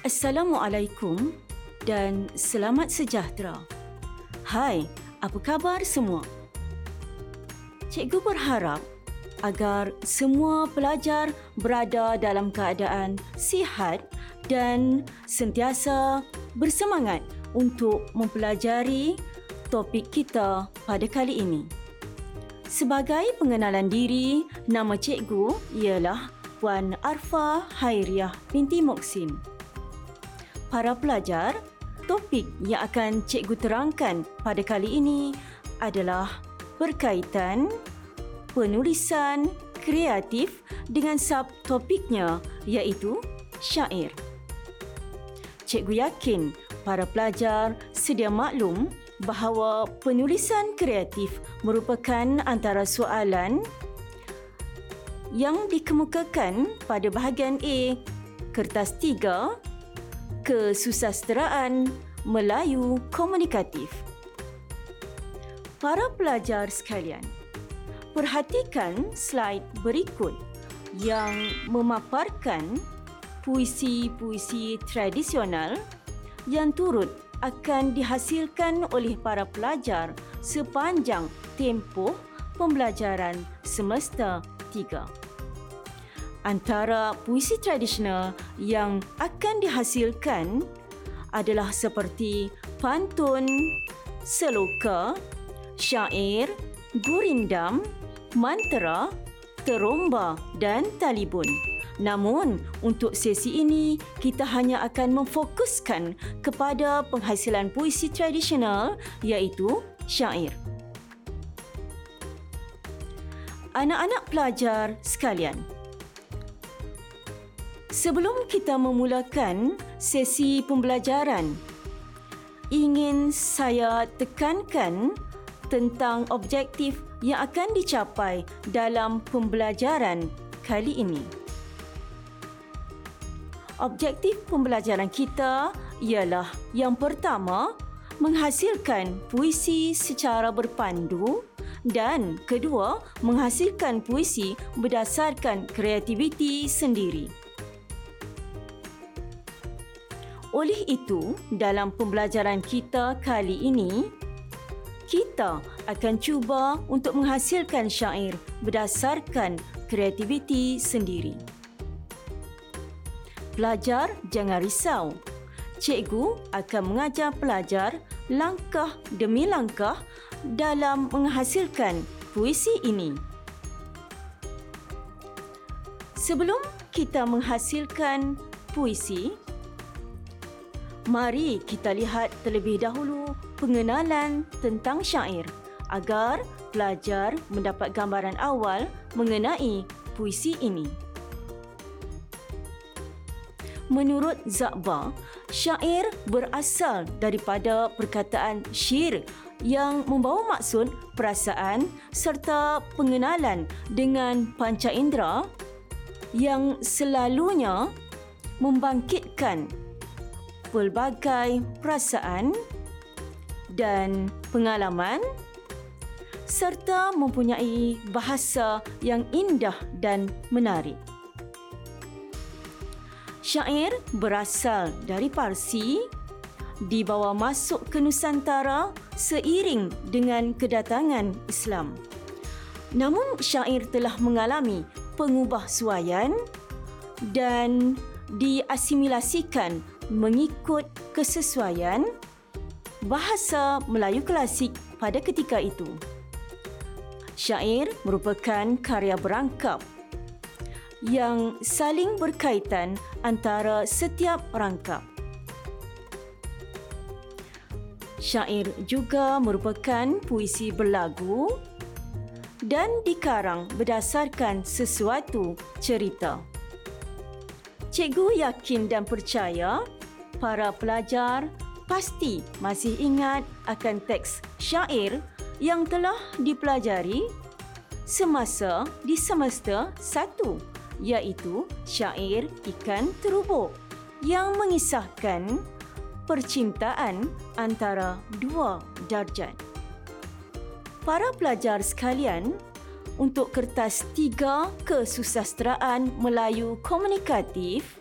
Assalamualaikum dan selamat sejahtera. Hai, apa khabar semua? Cikgu berharap agar semua pelajar berada dalam keadaan sihat dan sentiasa bersemangat untuk mempelajari topik kita pada kali ini. Sebagai pengenalan diri, nama cikgu ialah Puan Arfa Hairiah binti Moksin para pelajar, topik yang akan cikgu terangkan pada kali ini adalah berkaitan penulisan kreatif dengan subtopiknya iaitu syair. Cikgu yakin para pelajar sedia maklum bahawa penulisan kreatif merupakan antara soalan yang dikemukakan pada bahagian A kertas kesusasteraan Melayu komunikatif. Para pelajar sekalian, perhatikan slide berikut yang memaparkan puisi-puisi tradisional yang turut akan dihasilkan oleh para pelajar sepanjang tempoh pembelajaran semester 3 antara puisi tradisional yang akan dihasilkan adalah seperti pantun, seloka, syair, gurindam, mantra, teromba dan talibun. Namun, untuk sesi ini, kita hanya akan memfokuskan kepada penghasilan puisi tradisional iaitu syair. Anak-anak pelajar sekalian, Sebelum kita memulakan sesi pembelajaran, ingin saya tekankan tentang objektif yang akan dicapai dalam pembelajaran kali ini. Objektif pembelajaran kita ialah yang pertama, menghasilkan puisi secara berpandu dan kedua, menghasilkan puisi berdasarkan kreativiti sendiri. Oleh itu, dalam pembelajaran kita kali ini, kita akan cuba untuk menghasilkan syair berdasarkan kreativiti sendiri. Pelajar jangan risau. Cikgu akan mengajar pelajar langkah demi langkah dalam menghasilkan puisi ini. Sebelum kita menghasilkan puisi, Mari kita lihat terlebih dahulu pengenalan tentang syair agar pelajar mendapat gambaran awal mengenai puisi ini. Menurut Zakba, syair berasal daripada perkataan syir yang membawa maksud perasaan serta pengenalan dengan panca indera yang selalunya membangkitkan pelbagai perasaan dan pengalaman serta mempunyai bahasa yang indah dan menarik. Syair berasal dari Parsi dibawa masuk ke Nusantara seiring dengan kedatangan Islam. Namun syair telah mengalami pengubah suaian dan diasimilasikan mengikut kesesuaian bahasa Melayu klasik pada ketika itu. Syair merupakan karya berangkap yang saling berkaitan antara setiap rangkap. Syair juga merupakan puisi berlagu dan dikarang berdasarkan sesuatu cerita. Cikgu yakin dan percaya para pelajar pasti masih ingat akan teks syair yang telah dipelajari semasa di semester satu, iaitu syair Ikan Terubuk yang mengisahkan percintaan antara dua darjat. Para pelajar sekalian, untuk kertas tiga kesusasteraan Melayu komunikatif,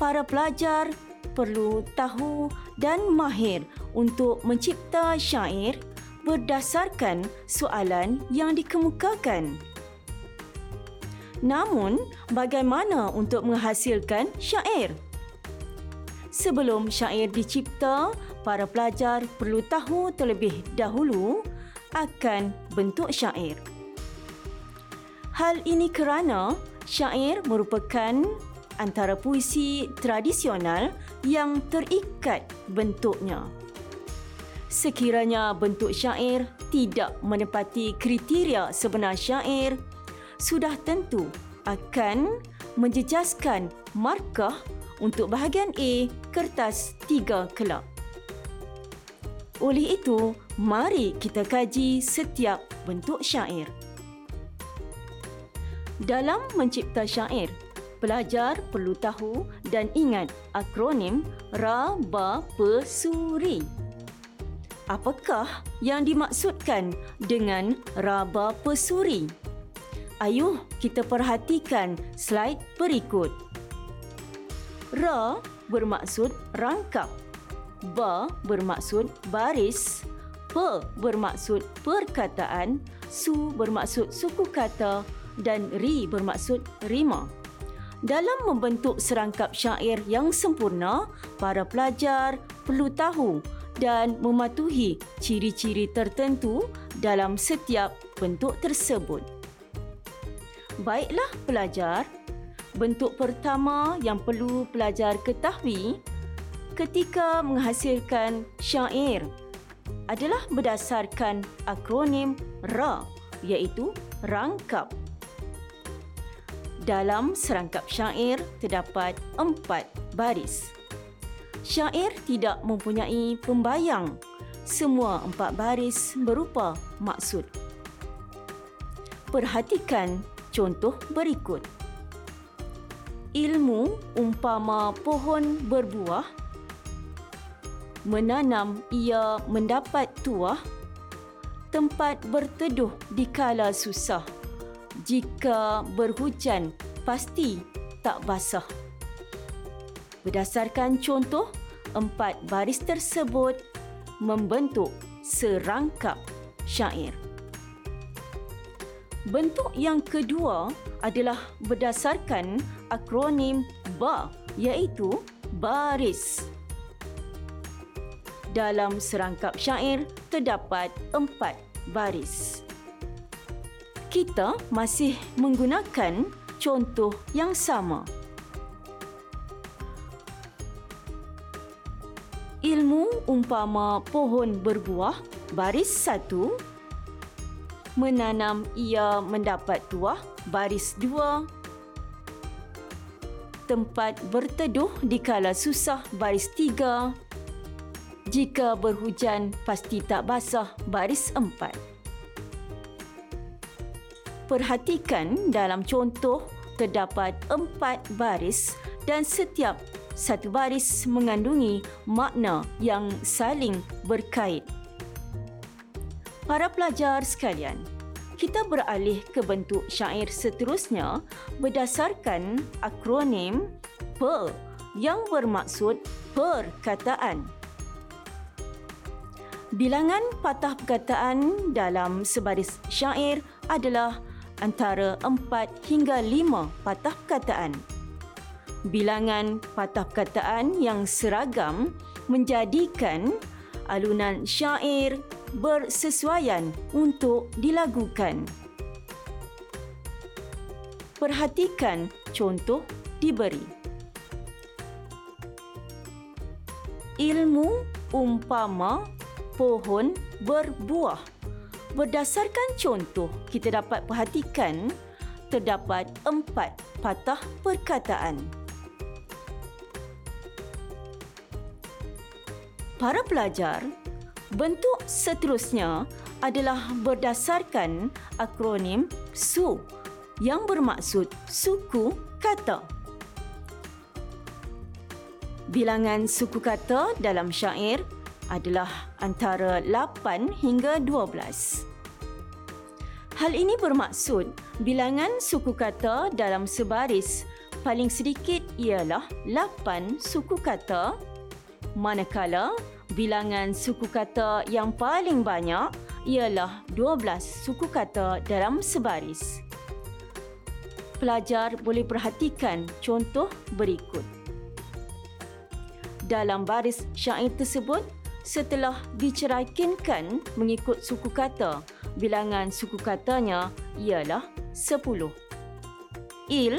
para pelajar perlu tahu dan mahir untuk mencipta syair berdasarkan soalan yang dikemukakan. Namun, bagaimana untuk menghasilkan syair? Sebelum syair dicipta, para pelajar perlu tahu terlebih dahulu akan bentuk syair. Hal ini kerana syair merupakan antara puisi tradisional yang terikat bentuknya. Sekiranya bentuk syair tidak menepati kriteria sebenar syair, sudah tentu akan menjejaskan markah untuk bahagian A kertas tiga kelab. Oleh itu, mari kita kaji setiap bentuk syair. Dalam mencipta syair, pelajar perlu tahu dan ingat akronim Ra, Ba, Pe, Suri. Apakah yang dimaksudkan dengan Ra, Ba, Pe, Suri? Ayuh kita perhatikan slide berikut. Ra bermaksud rangkap. Ba bermaksud baris. Pe bermaksud perkataan. Su bermaksud suku kata dan ri bermaksud rima. Dalam membentuk serangkap syair yang sempurna, para pelajar perlu tahu dan mematuhi ciri-ciri tertentu dalam setiap bentuk tersebut. Baiklah pelajar, bentuk pertama yang perlu pelajar ketahui ketika menghasilkan syair adalah berdasarkan akronim RA iaitu rangkap. Dalam serangkap syair terdapat empat baris. Syair tidak mempunyai pembayang. Semua empat baris berupa maksud. Perhatikan contoh berikut. Ilmu umpama pohon berbuah, menanam ia mendapat tuah, tempat berteduh di kala susah jika berhujan pasti tak basah. Berdasarkan contoh, empat baris tersebut membentuk serangkap syair. Bentuk yang kedua adalah berdasarkan akronim BA iaitu baris. Dalam serangkap syair terdapat empat baris kita masih menggunakan contoh yang sama. Ilmu umpama pohon berbuah baris satu, menanam ia mendapat tuah baris dua, tempat berteduh di kala susah baris tiga, jika berhujan pasti tak basah baris empat perhatikan dalam contoh terdapat empat baris dan setiap satu baris mengandungi makna yang saling berkait. Para pelajar sekalian, kita beralih ke bentuk syair seterusnya berdasarkan akronim PER yang bermaksud perkataan. Bilangan patah perkataan dalam sebaris syair adalah antara 4 hingga 5 patah perkataan. Bilangan patah perkataan yang seragam menjadikan alunan syair bersesuaian untuk dilagukan. Perhatikan contoh diberi. Ilmu umpama pohon berbuah. Berdasarkan contoh, kita dapat perhatikan terdapat empat patah perkataan. Para pelajar, bentuk seterusnya adalah berdasarkan akronim SU yang bermaksud suku kata. Bilangan suku kata dalam syair adalah antara 8 hingga 12. Hal ini bermaksud bilangan suku kata dalam sebaris paling sedikit ialah 8 suku kata manakala bilangan suku kata yang paling banyak ialah 12 suku kata dalam sebaris. Pelajar boleh perhatikan contoh berikut. Dalam baris syair tersebut, setelah diceraikinkan mengikut suku kata, bilangan suku katanya ialah 10. Il,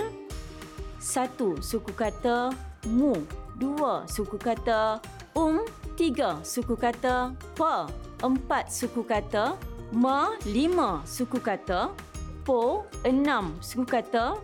satu suku kata, mu, dua suku kata, um, tiga suku kata, pa, empat suku kata, ma, lima suku kata, po, enam suku kata,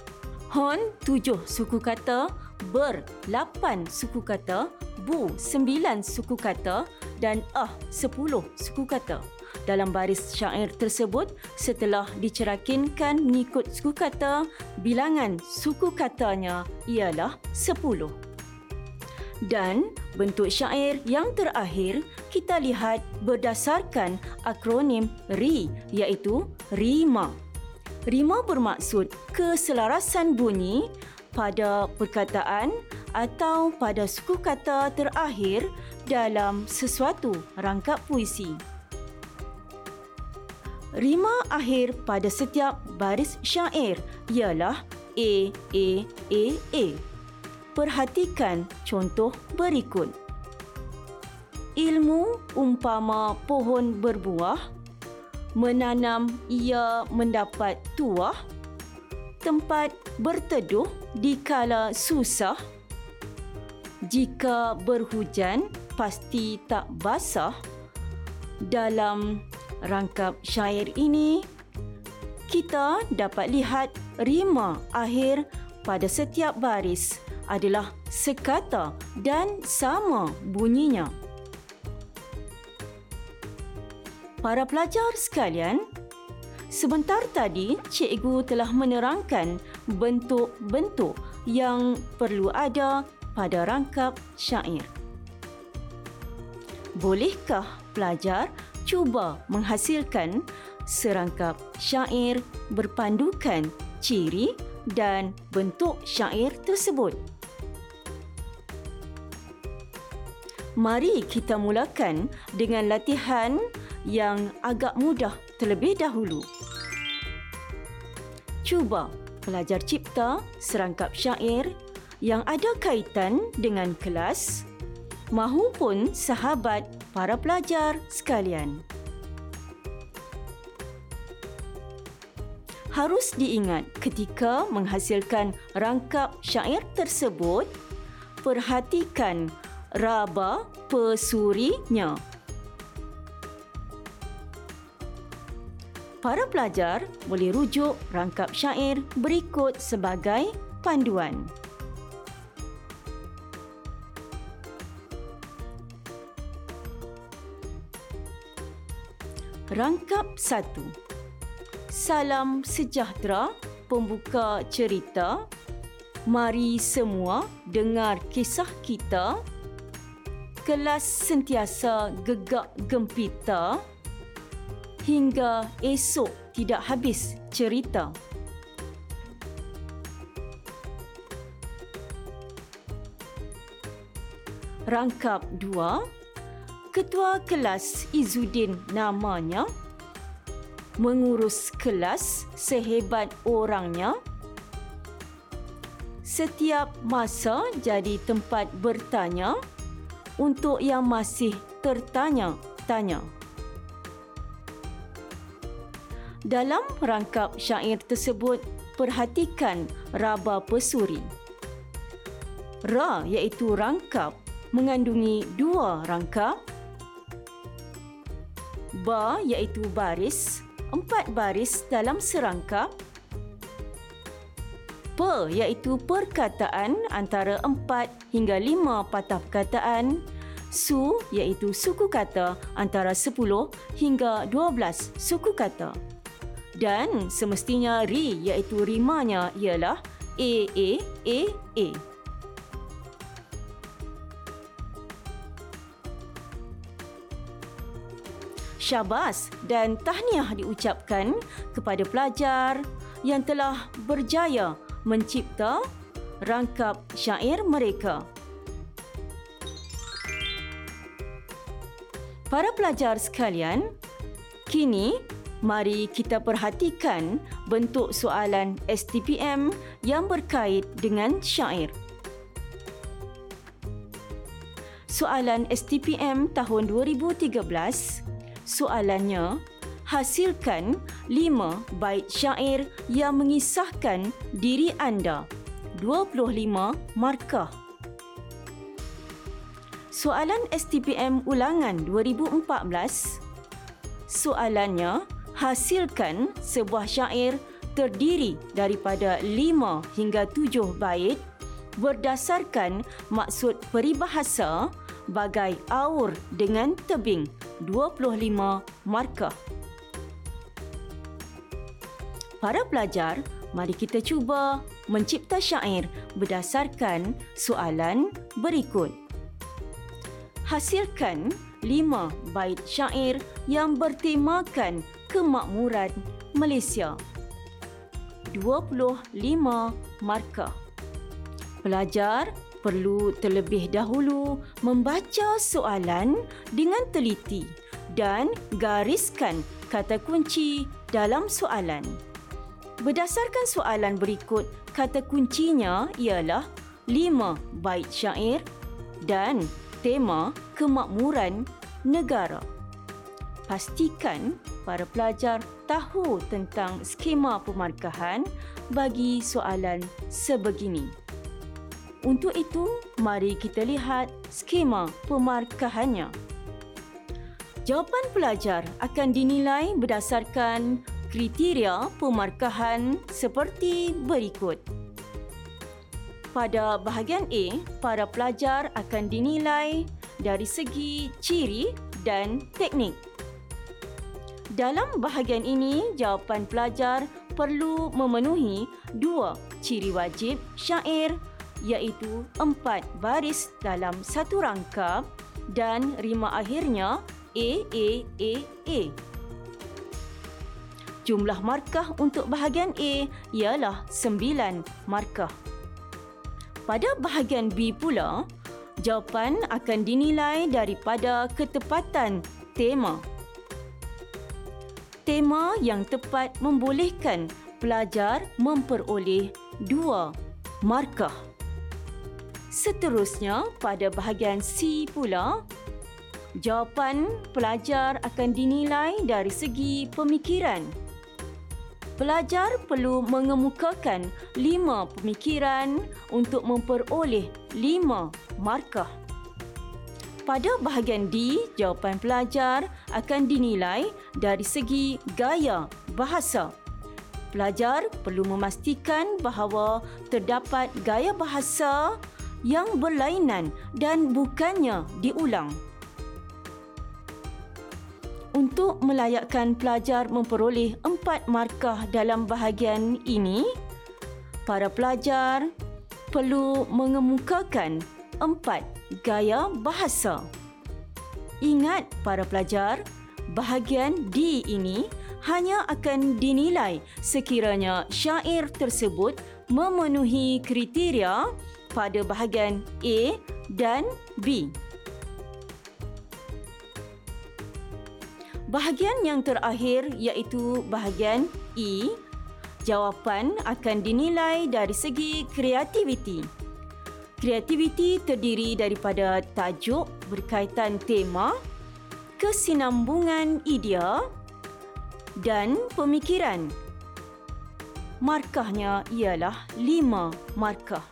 hon, tujuh suku kata, ber, lapan suku kata, bu, sembilan suku kata dan ah, sepuluh suku kata. Dalam baris syair tersebut, setelah dicerakinkan mengikut suku kata, bilangan suku katanya ialah sepuluh. Dan bentuk syair yang terakhir kita lihat berdasarkan akronim RI iaitu RIMA. RIMA bermaksud keselarasan bunyi pada perkataan atau pada suku kata terakhir dalam sesuatu rangkap puisi. Rima akhir pada setiap baris syair ialah A, A, A, A perhatikan contoh berikut. Ilmu umpama pohon berbuah, menanam ia mendapat tuah, tempat berteduh di kala susah, jika berhujan pasti tak basah. Dalam rangkap syair ini, kita dapat lihat rima akhir pada setiap baris adalah sekata dan sama bunyinya. Para pelajar sekalian, sebentar tadi cikgu telah menerangkan bentuk-bentuk yang perlu ada pada rangkap syair. Bolehkah pelajar cuba menghasilkan serangkap syair berpandukan ciri dan bentuk syair tersebut? Mari kita mulakan dengan latihan yang agak mudah terlebih dahulu. Cuba pelajar cipta serangkap syair yang ada kaitan dengan kelas mahupun sahabat para pelajar sekalian. Harus diingat ketika menghasilkan rangkap syair tersebut, perhatikan raba pesurinya. Para pelajar boleh rujuk rangkap syair berikut sebagai panduan. Rangkap satu. Salam sejahtera pembuka cerita. Mari semua dengar kisah kita kelas sentiasa gegak gempita hingga esok tidak habis cerita. Rangkap dua, Ketua kelas Izudin namanya mengurus kelas sehebat orangnya. Setiap masa jadi tempat bertanya untuk yang masih tertanya-tanya. Dalam rangkap syair tersebut, perhatikan raba pesuri. Ra iaitu rangkap mengandungi dua rangkap. Ba iaitu baris, empat baris dalam serangkap. Pe iaitu perkataan antara empat hingga lima patah perkataan. Su iaitu suku kata antara sepuluh hingga dua belas suku kata. Dan semestinya ri iaitu rimanya ialah A, A, A, A. Syabas dan tahniah diucapkan kepada pelajar yang telah berjaya mencipta rangkap syair mereka. Para pelajar sekalian, kini mari kita perhatikan bentuk soalan STPM yang berkait dengan syair. Soalan STPM tahun 2013, soalannya hasilkan lima bait syair yang mengisahkan diri anda. 25 markah. Soalan STPM ulangan 2014. Soalannya hasilkan sebuah syair terdiri daripada 5 hingga 7 bait berdasarkan maksud peribahasa bagai aur dengan tebing 25 markah. Para pelajar, mari kita cuba mencipta syair berdasarkan soalan berikut. Hasilkan lima bait syair yang bertemakan kemakmuran Malaysia. 25 markah. Pelajar perlu terlebih dahulu membaca soalan dengan teliti dan gariskan kata kunci dalam soalan. Berdasarkan soalan berikut, kata kuncinya ialah lima bait syair dan tema kemakmuran negara. Pastikan para pelajar tahu tentang skema pemarkahan bagi soalan sebegini. Untuk itu, mari kita lihat skema pemarkahannya. Jawapan pelajar akan dinilai berdasarkan kriteria pemarkahan seperti berikut. Pada bahagian A, para pelajar akan dinilai dari segi ciri dan teknik. Dalam bahagian ini, jawapan pelajar perlu memenuhi dua ciri wajib syair iaitu empat baris dalam satu rangkap dan rima akhirnya A, A, A, A. Jumlah markah untuk bahagian A ialah sembilan markah. Pada bahagian B pula, jawapan akan dinilai daripada ketepatan tema. Tema yang tepat membolehkan pelajar memperoleh dua markah. Seterusnya, pada bahagian C pula, jawapan pelajar akan dinilai dari segi pemikiran. Pelajar perlu mengemukakan lima pemikiran untuk memperoleh lima markah. Pada bahagian D, jawapan pelajar akan dinilai dari segi gaya bahasa. Pelajar perlu memastikan bahawa terdapat gaya bahasa yang berlainan dan bukannya diulang. Untuk melayakkan pelajar memperoleh empat markah dalam bahagian ini, para pelajar perlu mengemukakan empat gaya bahasa. Ingat para pelajar, bahagian D ini hanya akan dinilai sekiranya syair tersebut memenuhi kriteria pada bahagian A dan B. Bahagian yang terakhir iaitu bahagian E, jawapan akan dinilai dari segi kreativiti. Kreativiti terdiri daripada tajuk berkaitan tema, kesinambungan idea dan pemikiran. Markahnya ialah lima markah.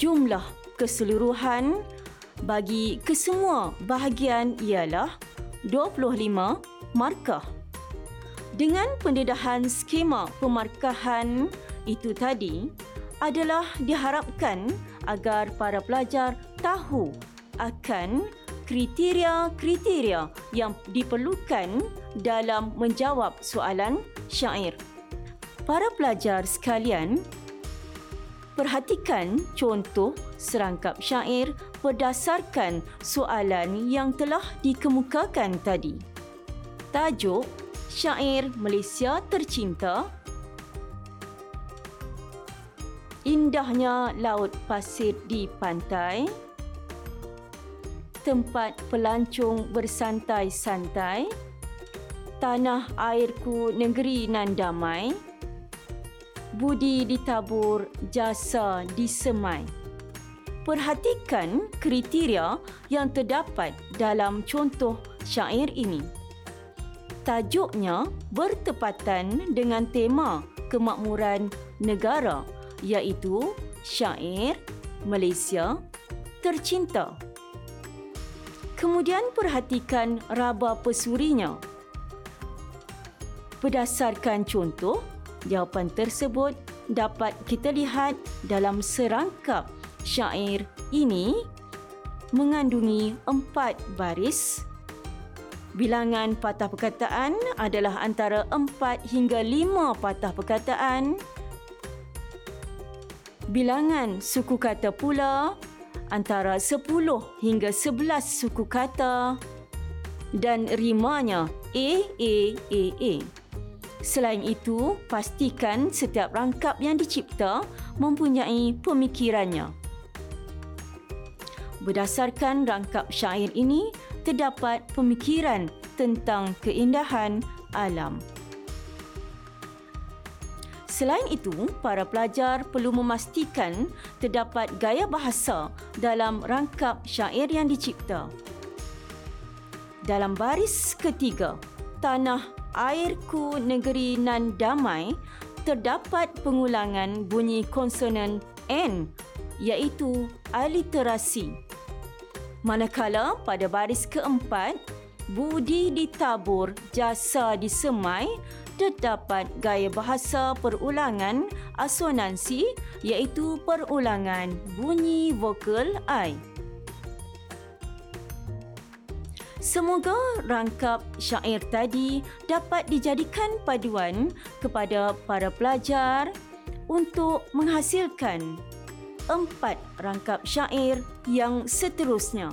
Jumlah keseluruhan bagi kesemua bahagian ialah 25 markah. Dengan pendedahan skema pemarkahan itu tadi adalah diharapkan agar para pelajar tahu akan kriteria-kriteria yang diperlukan dalam menjawab soalan syair. Para pelajar sekalian, perhatikan contoh serangkap syair berdasarkan soalan yang telah dikemukakan tadi. Tajuk Syair Malaysia Tercinta. Indahnya laut pasir di pantai, tempat pelancong bersantai-santai, tanah airku negeri nan damai, budi ditabur, jasa disemai. Perhatikan kriteria yang terdapat dalam contoh syair ini. Tajuknya bertepatan dengan tema kemakmuran negara iaitu syair Malaysia tercinta. Kemudian perhatikan raba pesurinya. Berdasarkan contoh, jawapan tersebut dapat kita lihat dalam serangkap syair ini mengandungi empat baris. Bilangan patah perkataan adalah antara empat hingga lima patah perkataan. Bilangan suku kata pula antara 10 hingga 11 suku kata dan rimanya A, A, A, A. Selain itu, pastikan setiap rangkap yang dicipta mempunyai pemikirannya. Berdasarkan rangkap syair ini, terdapat pemikiran tentang keindahan alam. Selain itu, para pelajar perlu memastikan terdapat gaya bahasa dalam rangkap syair yang dicipta. Dalam baris ketiga, Tanah Airku Negeri Nan Damai, terdapat pengulangan bunyi konsonan N iaitu aliterasi. Manakala pada baris keempat, budi ditabur, jasa disemai, terdapat gaya bahasa perulangan asonansi iaitu perulangan bunyi vokal I. Semoga rangkap syair tadi dapat dijadikan paduan kepada para pelajar untuk menghasilkan empat rangkap syair yang seterusnya.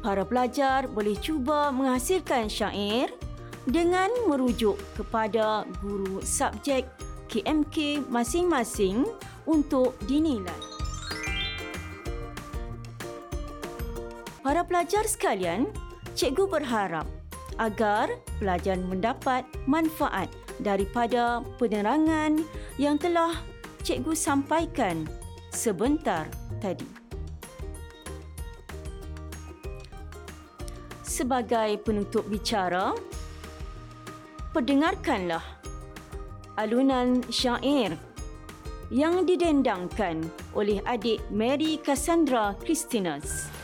Para pelajar boleh cuba menghasilkan syair dengan merujuk kepada guru subjek KMK masing-masing untuk dinilai. Para pelajar sekalian, cikgu berharap agar pelajar mendapat manfaat daripada penerangan yang telah cikgu sampaikan sebentar tadi. Sebagai penutup bicara, perdengarkanlah alunan syair yang didendangkan oleh adik Mary Cassandra Christinus.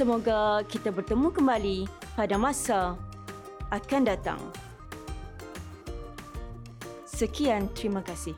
Semoga kita bertemu kembali pada masa akan datang. Sekian, terima kasih.